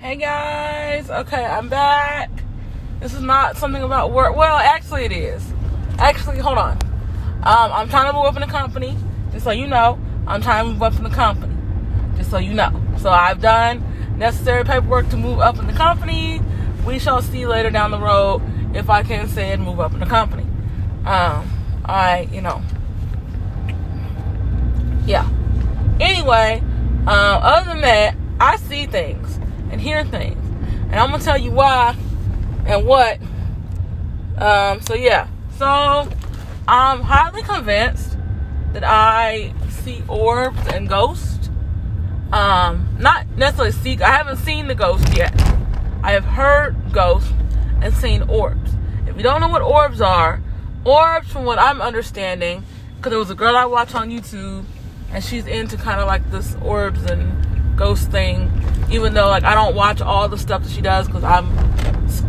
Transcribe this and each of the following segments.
Hey guys, okay, I'm back. This is not something about work. Well, actually, it is. Actually, hold on. Um, I'm trying to move up in the company, just so you know. I'm trying to move up in the company, just so you know. So I've done necessary paperwork to move up in the company. We shall see later down the road if I can say and move up in the company. Um, I, you know, yeah. Anyway, um, other than that, I see things and hear things, and I'm gonna tell you why and what. Um, so yeah, so I'm highly convinced that I see orbs and ghosts. Um, not necessarily see. I haven't seen the ghost yet. I have heard ghosts and seen orbs. If you don't know what orbs are, orbs, from what I'm understanding, because there was a girl I watch on YouTube, and she's into kind of like this orbs and ghost thing. Even though like I don't watch all the stuff that she does because I'm,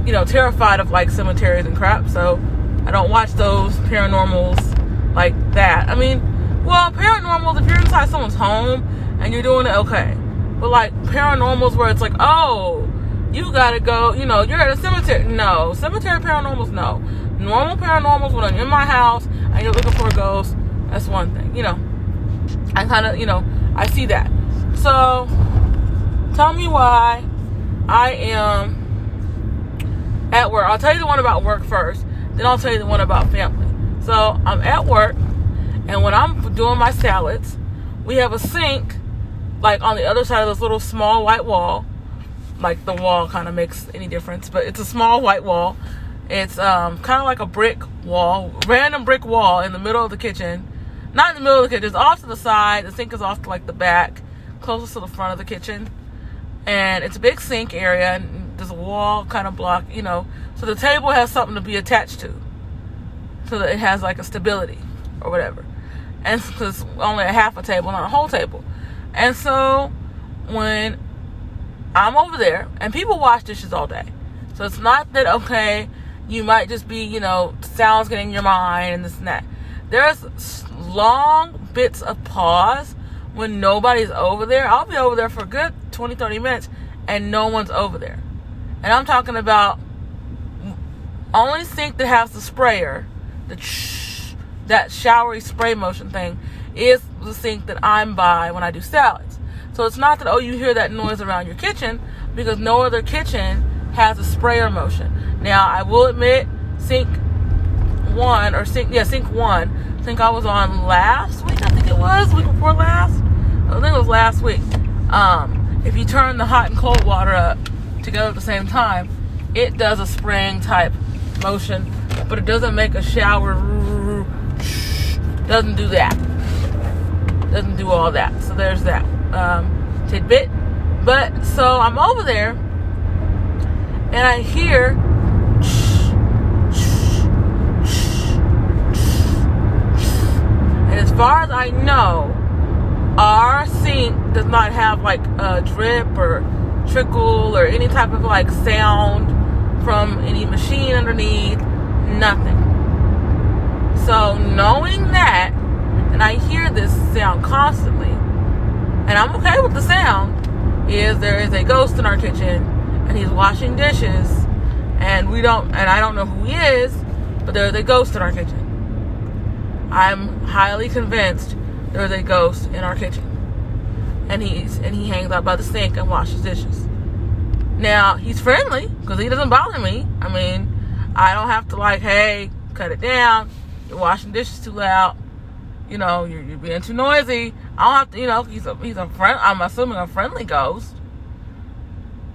you know, terrified of like cemeteries and crap. So I don't watch those paranormals like that. I mean, well, paranormals if you're inside someone's home and you're doing it okay, but like paranormals where it's like, oh, you gotta go, you know, you're at a cemetery. No, cemetery paranormals, no. Normal paranormals when I'm in my house and you're looking for a ghost, that's one thing, you know. I kind of, you know, I see that. So, tell me why I am at work. I'll tell you the one about work first, then I'll tell you the one about family. So, I'm at work, and when I'm doing my salads, we have a sink like on the other side of this little small white wall. Like the wall kind of makes any difference, but it's a small white wall. It's um, kind of like a brick wall, random brick wall in the middle of the kitchen not in the middle of the kitchen, it's off to the side. The sink is off to like the back, closest to the front of the kitchen. And it's a big sink area, and there's a wall kind of block, you know. So the table has something to be attached to, so that it has like a stability or whatever. And because only a half a table, not a whole table. And so when I'm over there, and people wash dishes all day, so it's not that okay. You might just be, you know, sounds getting in your mind and this and that. There's long bits of pause when nobody's over there. I'll be over there for a good 20, 30 minutes and no one's over there. And I'm talking about only sink that has the sprayer, the sh- that showery spray motion thing, is the sink that I'm by when I do salads. So it's not that, oh, you hear that noise around your kitchen because no other kitchen has a sprayer motion. Now, I will admit, sink one or sink, yeah, sink one I think I was on last week. I think it was week before last. I think it was last week. Um, if you turn the hot and cold water up together at the same time, it does a spraying type motion, but it doesn't make a shower. Doesn't do that. Doesn't do all that. So there's that um, tidbit. But so I'm over there, and I hear far as I know, our sink does not have like a drip or trickle or any type of like sound from any machine underneath. Nothing. So knowing that, and I hear this sound constantly, and I'm okay with the sound, is there is a ghost in our kitchen and he's washing dishes and we don't and I don't know who he is, but there's a ghost in our kitchen. I'm highly convinced there's a ghost in our kitchen. And he's and he hangs out by the sink and washes dishes. Now he's friendly because he doesn't bother me. I mean, I don't have to like, hey, cut it down. You're washing dishes too loud. You know, you're, you're being too noisy. I don't have to. You know, he's a he's a friend. I'm assuming a friendly ghost.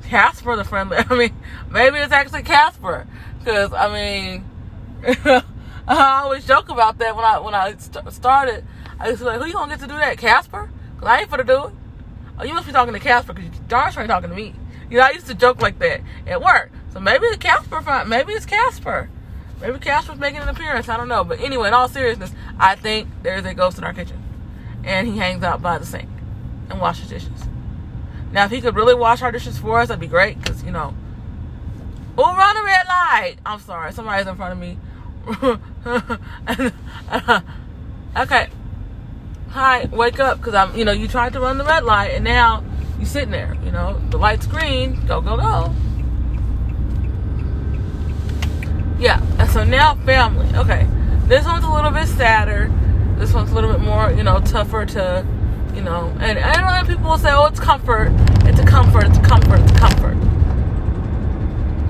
Casper the friendly. I mean, maybe it's actually Casper because I mean. I always joke about that when I when I st- started. I was like, "Who you gonna get to do that, Casper? Cause I ain't for to do it." Oh, you must be talking to Casper because you darn sure ain't talking to me. You know, I used to joke like that at work. So maybe it's Casper. Maybe it's Casper. Maybe Casper's making an appearance. I don't know. But anyway, in all seriousness, I think there's a ghost in our kitchen, and he hangs out by the sink and washes dishes. Now, if he could really wash our dishes for us, that'd be great. Cause you know, we'll run a red light. I'm sorry, somebody's in front of me okay. Hi, wake up, because I'm, you know, you tried to run the red light, and now you're sitting there, you know, the light's green, go, go, go. Yeah, and so now family. Okay, this one's a little bit sadder. This one's a little bit more, you know, tougher to, you know, and I know that people will say, oh, it's comfort. It's a comfort, it's a comfort, it's a comfort.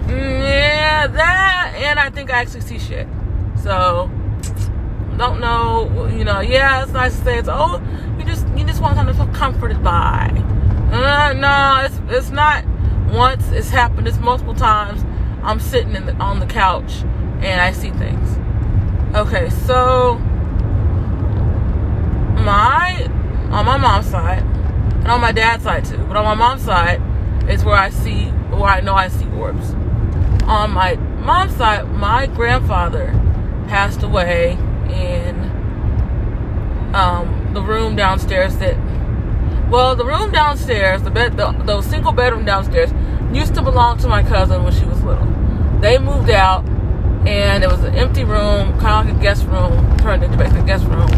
Mm, yeah, that, and I think I actually see shit. So, don't know, you know, yeah, it's nice to say it's, oh, you just, you just want something to feel comforted by. Uh, no, it's, it's not once, it's happened, it's multiple times. I'm sitting the, on the couch and I see things. Okay, so my on my mom's side and on my dad's side too, but on my mom's side is where I see where I know I see orbs. On my mom's side, my grandfather passed away in um, the room downstairs that well the room downstairs the bed the, the single bedroom downstairs used to belong to my cousin when she was little. They moved out and it was an empty room kind of like a guest room turned into basically a guest room.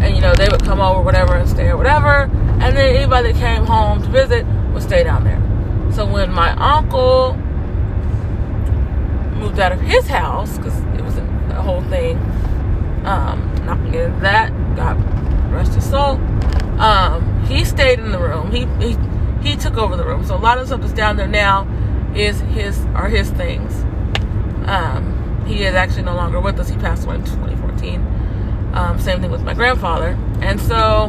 And you know they would come over whatever and stay or whatever. And then anybody that came home to visit would stay down there. So when my uncle moved out of his house because a whole thing. Um not gonna get into that. God rest his soul. Um he stayed in the room. He he he took over the room. So a lot of stuff that's down there now is his are his things. Um he is actually no longer with us. He passed away in 2014 um, same thing with my grandfather. And so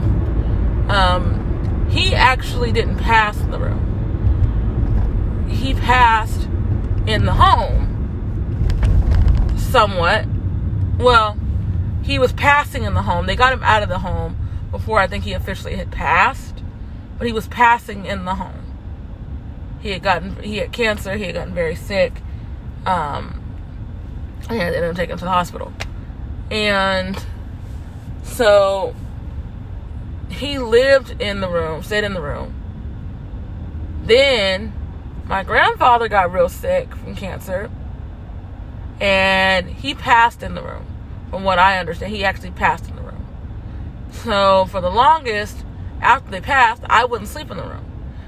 um, he actually didn't pass in the room. He passed in the home somewhat. Well, he was passing in the home. They got him out of the home before I think he officially had passed, but he was passing in the home. He had gotten he had cancer. He had gotten very sick, um, and they up taking him to the hospital. And so he lived in the room, stayed in the room. Then my grandfather got real sick from cancer and he passed in the room. From what I understand, he actually passed in the room. So for the longest, after they passed, I wouldn't sleep in the room.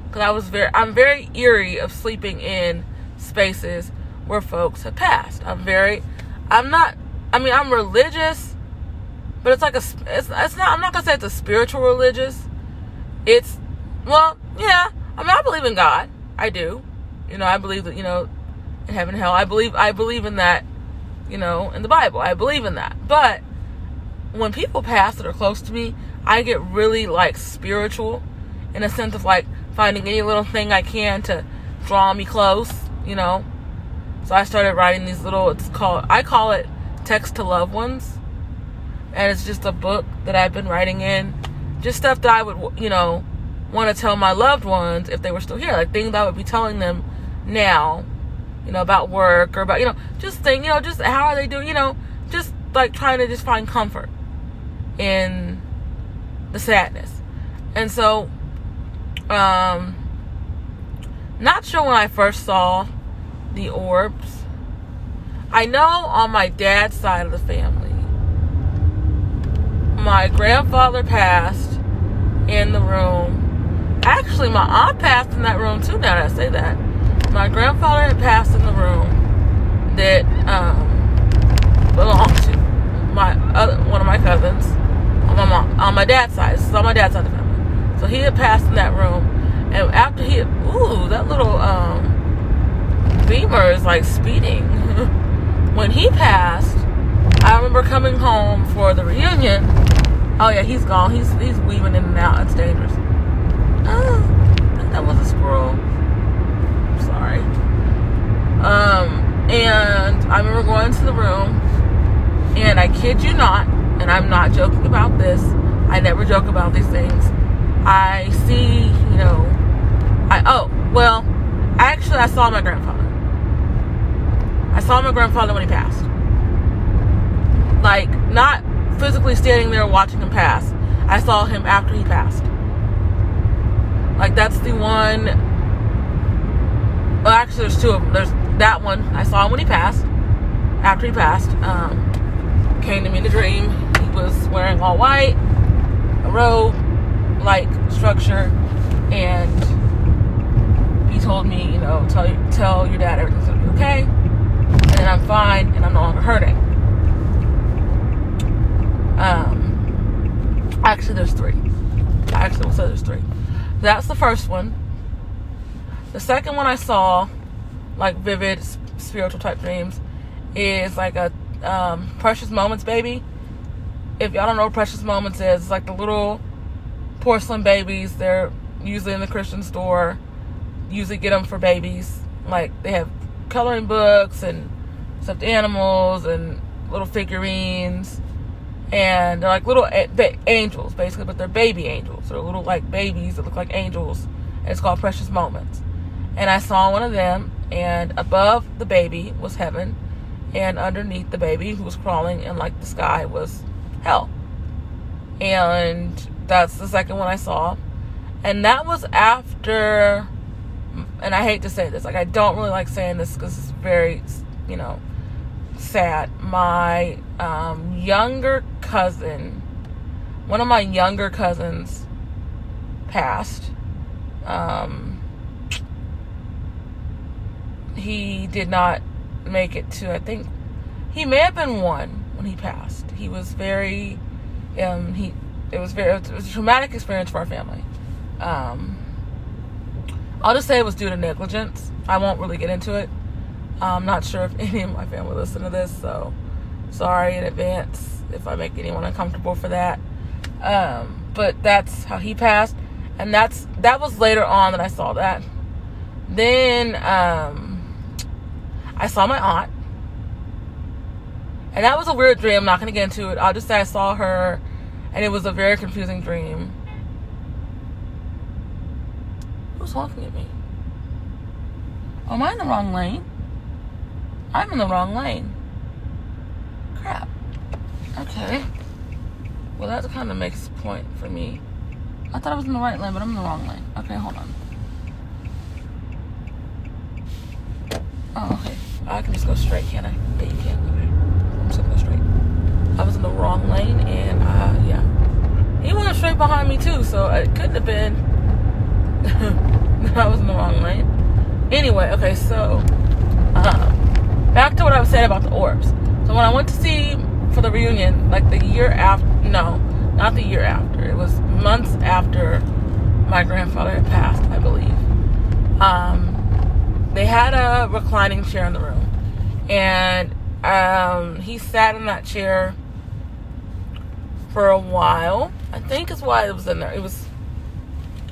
Because I was very, I'm very eerie of sleeping in spaces where folks have passed. I'm very, I'm not, I mean, I'm religious but it's like a it's, it's not i'm not gonna say it's a spiritual religious. It's well yeah i mean i believe in god. I do. You know i believe that you know in heaven hell. I believe i believe in that you know in the bible. I believe in that. But when people pass that are close to me i get really like spiritual in a sense of like finding any little thing i can to draw me close you know. So i started writing these little it's called i call it text to loved ones. And it's just a book that I've been writing in. Just stuff that I would, you know, want to tell my loved ones if they were still here. Like things I would be telling them now, you know, about work or about, you know, just thing, you know, just how are they doing, you know, just like trying to just find comfort in the sadness. And so, um, not sure when I first saw the orbs. I know on my dad's side of the family, my grandfather passed in the room. Actually, my aunt passed in that room too. Now that I say that, my grandfather had passed in the room that um, belonged to my other one of my cousins on my mom on my dad's side. This is on my dad's side of the family. So he had passed in that room, and after he, had, ooh, that little um, Beamer is like speeding. when he passed, I remember coming home for the reunion. Oh yeah, he's gone. He's he's weaving in and out. It's dangerous. Oh, I think that was a squirrel. Sorry. Um, and I remember going to the room, and I kid you not, and I'm not joking about this. I never joke about these things. I see, you know, I oh well, actually I saw my grandfather. I saw my grandfather when he passed like not physically standing there watching him pass. I saw him after he passed. Like that's the one. Well, actually, there's two of them. There's that one. I saw him when he passed. After he passed, um, came to me in a dream. He was wearing all white, a robe, like structure, and he told me, you know, tell tell your dad everything's gonna be okay, and then I'm fine and I'm no longer hurting. Um, actually, there's three. I actually will say there's three. That's the first one. The second one I saw, like vivid spiritual type dreams, is like a um, Precious Moments baby. If y'all don't know what Precious Moments is, it's like the little porcelain babies. They're usually in the Christian store. Usually get them for babies. Like they have coloring books and stuffed animals and little figurines. And they're like little a- angels, basically, but they're baby angels. They're little like babies that look like angels. And it's called Precious Moments. And I saw one of them, and above the baby was heaven, and underneath the baby who was crawling in like the sky was hell. And that's the second one I saw. And that was after, and I hate to say this, like, I don't really like saying this because it's very, you know, sad. My um, younger cousin, one of my younger cousins passed. Um, he did not make it to, I think, he may have been one when he passed. He was very, um, he, it was very, it was a traumatic experience for our family. Um, I'll just say it was due to negligence. I won't really get into it. I'm not sure if any of my family listen to this, so sorry in advance if I make anyone uncomfortable for that. Um, but that's how he passed, and that's that was later on that I saw that. Then um, I saw my aunt, and that was a weird dream. I'm not gonna get into it. I'll just say I saw her, and it was a very confusing dream. Who's honking at me? Am I in the wrong lane? I'm in the wrong lane. Crap. Okay. Well, that kind of makes point for me. I thought I was in the right lane, but I'm in the wrong lane. Okay, hold on. Oh, okay. I can just go straight, can I? Yeah, you can. Okay. I'm just gonna go straight. I was in the wrong lane, and uh, yeah. He went straight behind me, too, so it couldn't have been that I was in the wrong lane. Anyway, okay, so uh, back to what I was saying about the orbs. So when I went to see for the reunion, like the year after, no, not the year after. It was months after my grandfather had passed, I believe. Um, had a reclining chair in the room, and um, he sat in that chair for a while. I think is why it was in there. It was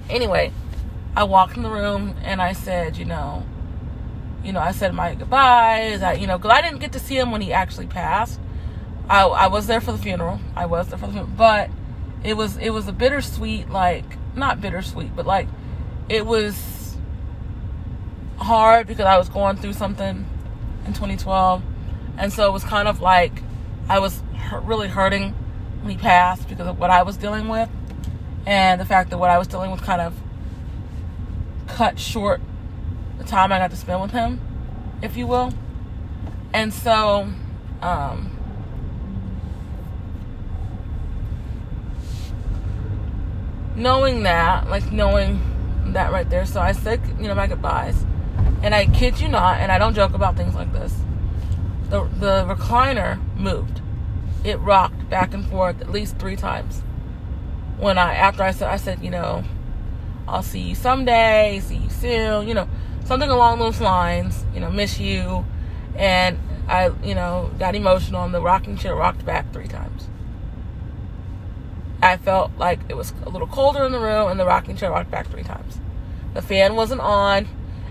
anyway. I walked in the room and I said, you know, you know, I said my goodbyes. I, you know, because I didn't get to see him when he actually passed. I, I was there for the funeral. I was there for the funeral, but it was it was a bittersweet, like not bittersweet, but like it was hard because I was going through something in 2012, and so it was kind of like I was really hurting when he passed because of what I was dealing with, and the fact that what I was dealing with kind of cut short the time I got to spend with him, if you will. And so, um, knowing that, like knowing that right there, so I said, you know, my goodbyes. And I kid you not, and I don't joke about things like this. The the recliner moved. It rocked back and forth at least three times. When I after I said I said, you know, I'll see you someday, see you soon, you know, something along those lines, you know, miss you. And I, you know, got emotional and the rocking chair rocked back three times. I felt like it was a little colder in the room and the rocking chair rocked back three times. The fan wasn't on,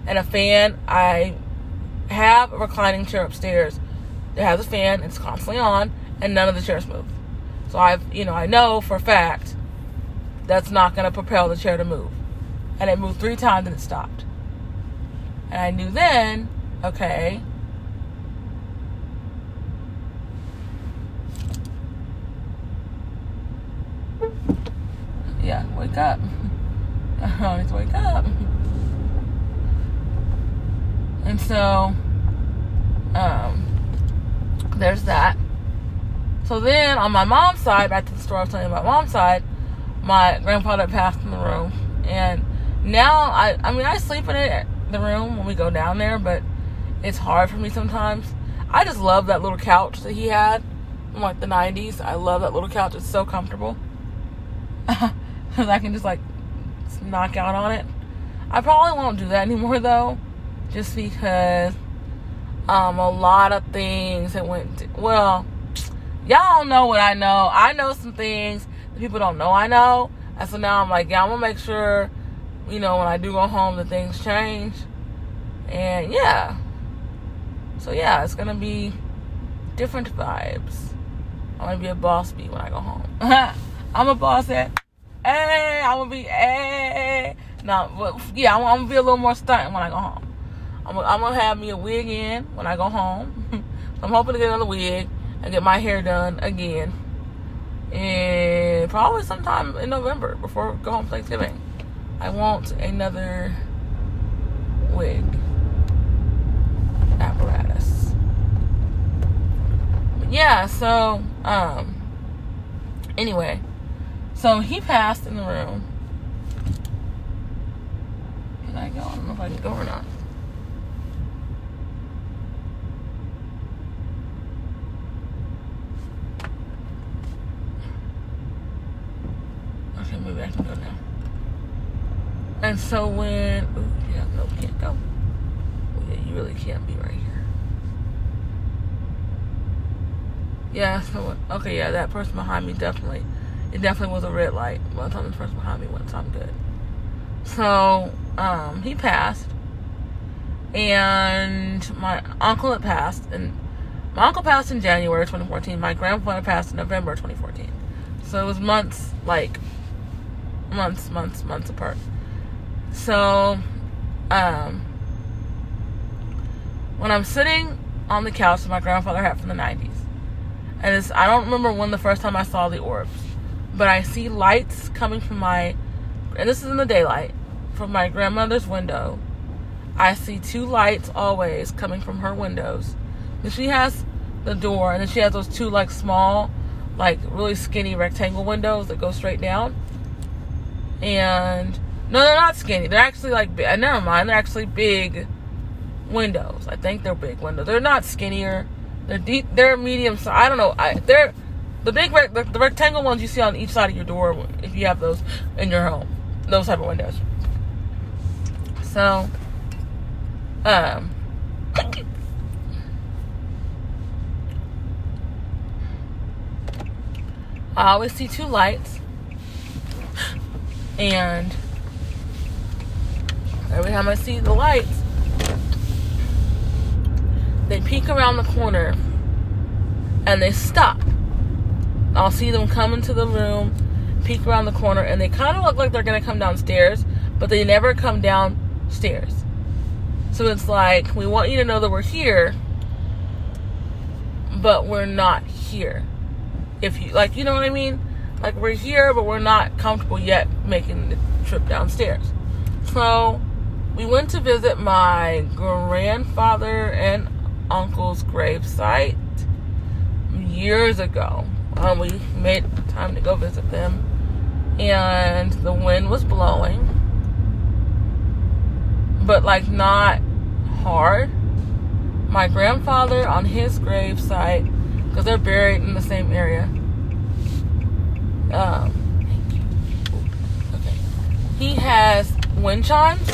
and a fan, I have a reclining chair upstairs that has a fan, it's constantly on, and none of the chairs move. So I've, you know, I know for a fact that's not going to propel the chair to move and it moved three times and it stopped. And I knew then, okay, yeah, wake up. I need to wake up. And so, um, there's that. So then on my mom's side, back to the story I was telling you about mom's side, my grandfather passed in the room. And now I I mean I sleep in it the room when we go down there, but it's hard for me sometimes. I just love that little couch that he had from like the 90s. I love that little couch. It's so comfortable. Because I can just like knock out on it. I probably won't do that anymore though, just because um, a lot of things that went. To, well, y'all know what I know. I know some things that people don't know I know, and so now I'm like, yeah, I'm gonna make sure, you know, when I do go home, that things change, and yeah. So yeah, it's gonna be different vibes. I'm gonna be a boss bee when I go home. I'm a boss at. Hey, I'm gonna be. Hey. No, but yeah, I'm, I'm, gonna be a little more stunt when I go home. I'm, I'm, gonna have me a wig in when I go home. I'm hoping to get another wig and get my hair done again. And probably sometime in November before go home Thanksgiving. I want another wig apparatus. But yeah, so um anyway, so he passed in the room And I go? I don't know if I can go or not. Okay, maybe I can go now. So when, yeah, no, can't go. Yeah, you really can't be right here. Yeah, so, okay, yeah, that person behind me definitely, it definitely was a red light. The time the person behind me went, so I'm good. So, um, he passed, and my uncle had passed, and my uncle passed in January 2014. My grandfather passed in November 2014. So it was months, like months, months, months apart. So, um, when I'm sitting on the couch that my grandfather had from the 90s, and it's, I don't remember when the first time I saw the orbs, but I see lights coming from my, and this is in the daylight, from my grandmother's window. I see two lights always coming from her windows. And she has the door, and then she has those two like small, like really skinny rectangle windows that go straight down. And no, they're not skinny. They're actually like uh, never mind. They're actually big windows. I think they're big windows. They're not skinnier. They're deep. They're medium. So I don't know. I, they're the big the, the rectangle ones you see on each side of your door if you have those in your home. Those type of windows. So, um, I always see two lights, and every time I see the lights, they peek around the corner and they stop. I'll see them come into the room, peek around the corner, and they kind of look like they're gonna come downstairs, but they never come downstairs. So it's like, we want you to know that we're here, but we're not here. If you, like, you know what I mean? Like, we're here, but we're not comfortable yet making the trip downstairs. So, we went to visit my grandfather and uncle's gravesite years ago. Um, we made time to go visit them, and the wind was blowing but like not hard. My grandfather on his grave site, because they're buried in the same area. Um, okay. He has wind chimes,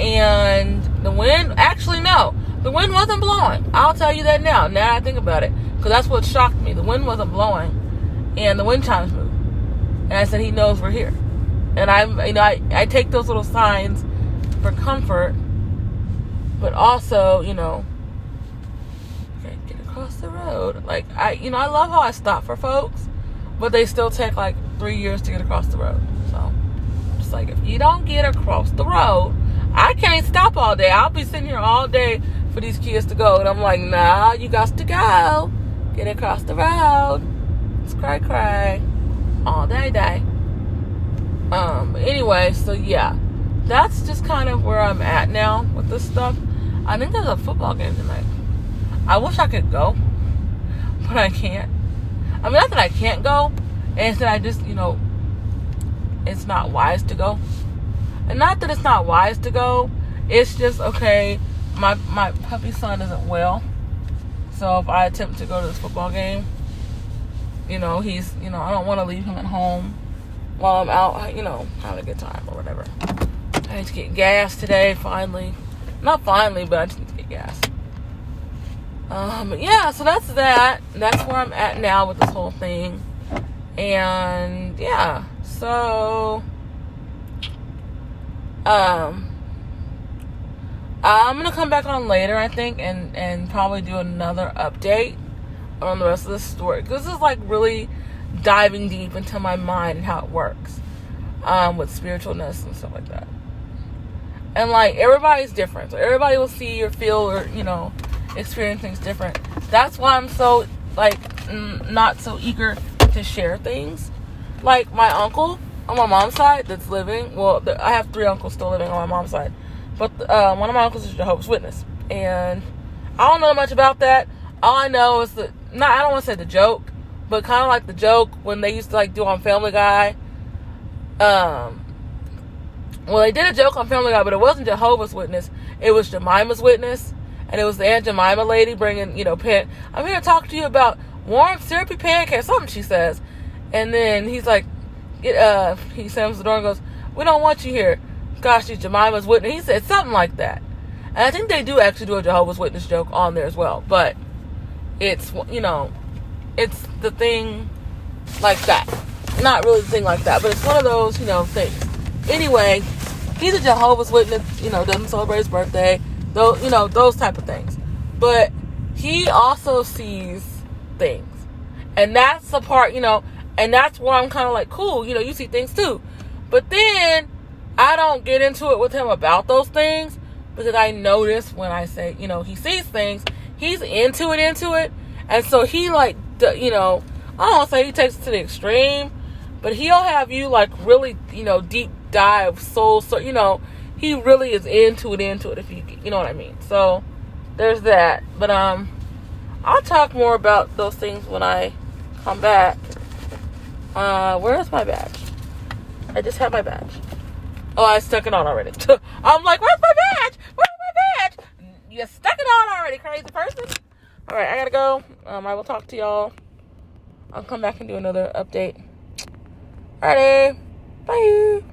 and the wind. Actually, no, the wind wasn't blowing. I'll tell you that now. Now I think about it, because that's what shocked me. The wind wasn't blowing, and the wind chimes moved. And I said, he knows we're here. And I, you know, I, I take those little signs for comfort, but also, you know, get across the road. Like I, you know, I love how I stop for folks, but they still take like three years to get across the road. So, just like if you don't get across the road, I can't stop all day. I'll be sitting here all day for these kids to go, and I'm like, nah, you got to go. Get across the road. It's cry cry all day day. Um. Anyway, so yeah that's just kind of where I'm at now with this stuff. I think there's a football game tonight. I wish I could go, but I can't. I mean, not that I can't go, it's that I just, you know, it's not wise to go. And not that it's not wise to go, It's just okay. My my puppy son isn't well, so if I attempt to go to this football game, you know he's you know I don't want to leave him at home while I'm out. You know having a good time or whatever. I need to get gas today. Finally, not finally, but I just need to get gas. Um, yeah, so that's that. That's where I'm at now with this whole thing. And yeah, so um I'm gonna come back on later, I think, and and probably do another update on the rest of the story. This is like really diving deep into my mind and how it works um, with spiritualness and stuff like that. And like everybody's different, so everybody will see or feel or you know experience things different. That's why I'm so like n- not so eager to share things. Like my uncle on my mom's side that's living. Well, the, I have three uncles still living on my mom's side, but uh, one of my uncles is Jehovah's Witness, and I don't know much about that. All I know is that not I don't want to say the joke, but kind of like the joke when they used to like do on Family Guy. Um, well, they did a joke on Family Guy, but it wasn't Jehovah's Witness. It was Jemima's Witness, and it was the Aunt Jemima lady bringing, you know, pan. I'm here to talk to you about warm syrupy pancakes, something she says, and then he's like, it, uh, he slams the door and goes, "We don't want you here." Gosh, she's Jemima's Witness. He said something like that, and I think they do actually do a Jehovah's Witness joke on there as well, but it's you know, it's the thing like that. Not really the thing like that, but it's one of those, you know, things. Anyway, he's a Jehovah's Witness, you know, doesn't celebrate his birthday, though, you know, those type of things. But he also sees things. And that's the part, you know, and that's where I'm kind of like, cool, you know, you see things too. But then I don't get into it with him about those things because I notice when I say, you know, he sees things, he's into it, into it. And so he, like, you know, I don't say he takes it to the extreme, but he'll have you, like, really, you know, deep dive soul, so, you know, he really is into it, into it, if you, you know what I mean. So there's that. But, um, I'll talk more about those things when I come back. Uh, where's my badge? I just have my badge. Oh, I stuck it on already. I'm like, where's my badge? Where's my badge? You stuck it on already, crazy person. All right, I gotta go. Um, I will talk to y'all. I'll come back and do another update. Alrighty, bye.